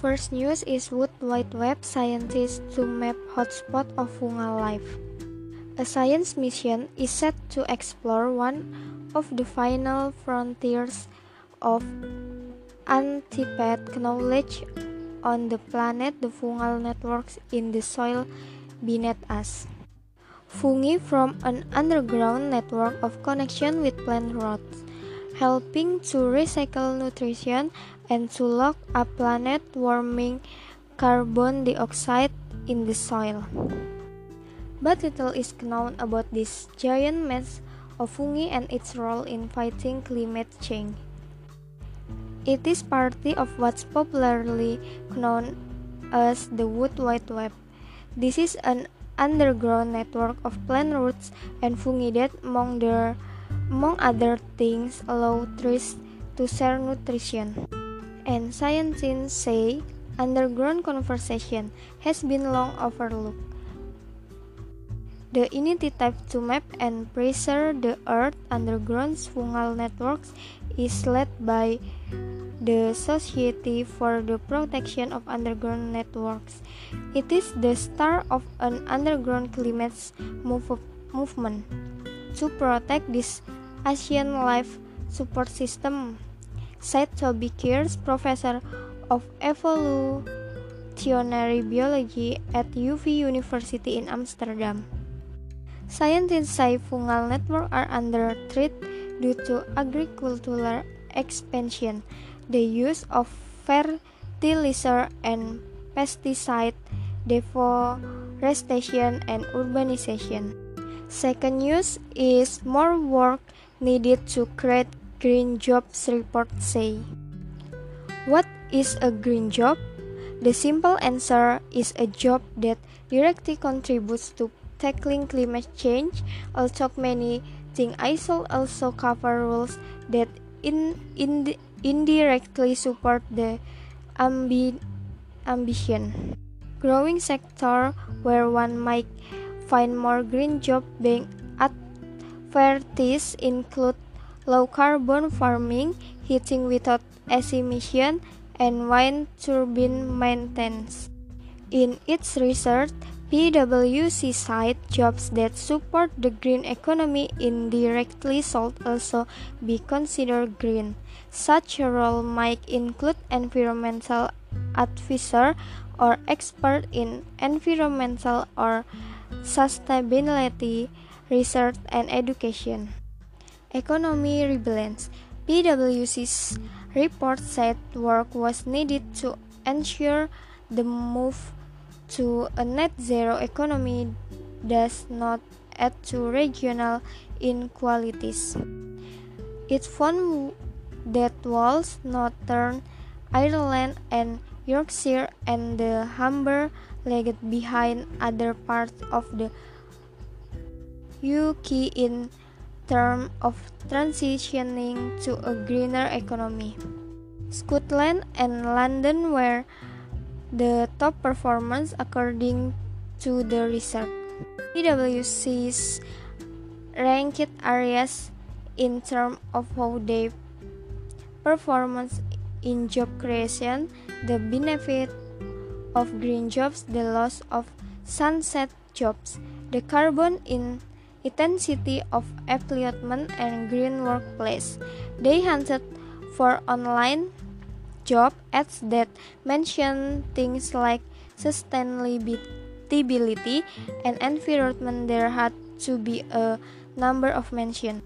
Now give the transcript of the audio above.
first news is Wood Wide Web scientists to map hotspot of fungal life. A science mission is set to explore one of the final frontiers of untapped knowledge on the planet, the fungal networks in the soil beneath us. Fungi form an underground network of connection with plant roots, helping to recycle nutrition and to lock up planet warming carbon dioxide in the soil. But little is known about this giant mass of fungi and its role in fighting climate change. It is part of what's popularly known as the Wood Wide Web. This is an underground network of plant roots and fungi that, among, their, among other things, allow trees to share nutrition and scientists say underground conversation has been long overlooked. The initiative to map and preserve the Earth underground fungal networks is led by the Society for the Protection of Underground Networks. It is the start of an underground climate move movement to protect this ancient life support system said Toby Kears, professor of evolutionary biology at UV University in Amsterdam. Scientists say fungal networks are under threat due to agricultural expansion, the use of fertilizer and pesticide, deforestation, and urbanization. Second news is more work needed to create Green Jobs report say. What is a green job? The simple answer is a job that directly contributes to tackling climate change. Also, many things ISO also cover rules that in, in, indirectly support the ambi, ambition. Growing sector where one might find more green job being advertised include low carbon farming, heating without emission, and wind turbine maintenance. In its research, PwC cited jobs that support the green economy indirectly should also be considered green. Such a role might include environmental advisor or expert in environmental or sustainability research and education. Economy rebalance. PwC's report said work was needed to ensure the move to a net zero economy does not add to regional inequalities. It found that Wales, Northern Ireland, and Yorkshire and the Humber lagged behind other parts of the UK in terms of transitioning to a greener economy. Scotland and London were the top performers according to the research. PwC's ranked areas in terms of how they performance in job creation, the benefit of green jobs, the loss of sunset jobs, the carbon in intensity of employment and green workplace. They hunted for online job ads that mention things like sustainability and environment. There had to be a number of mention.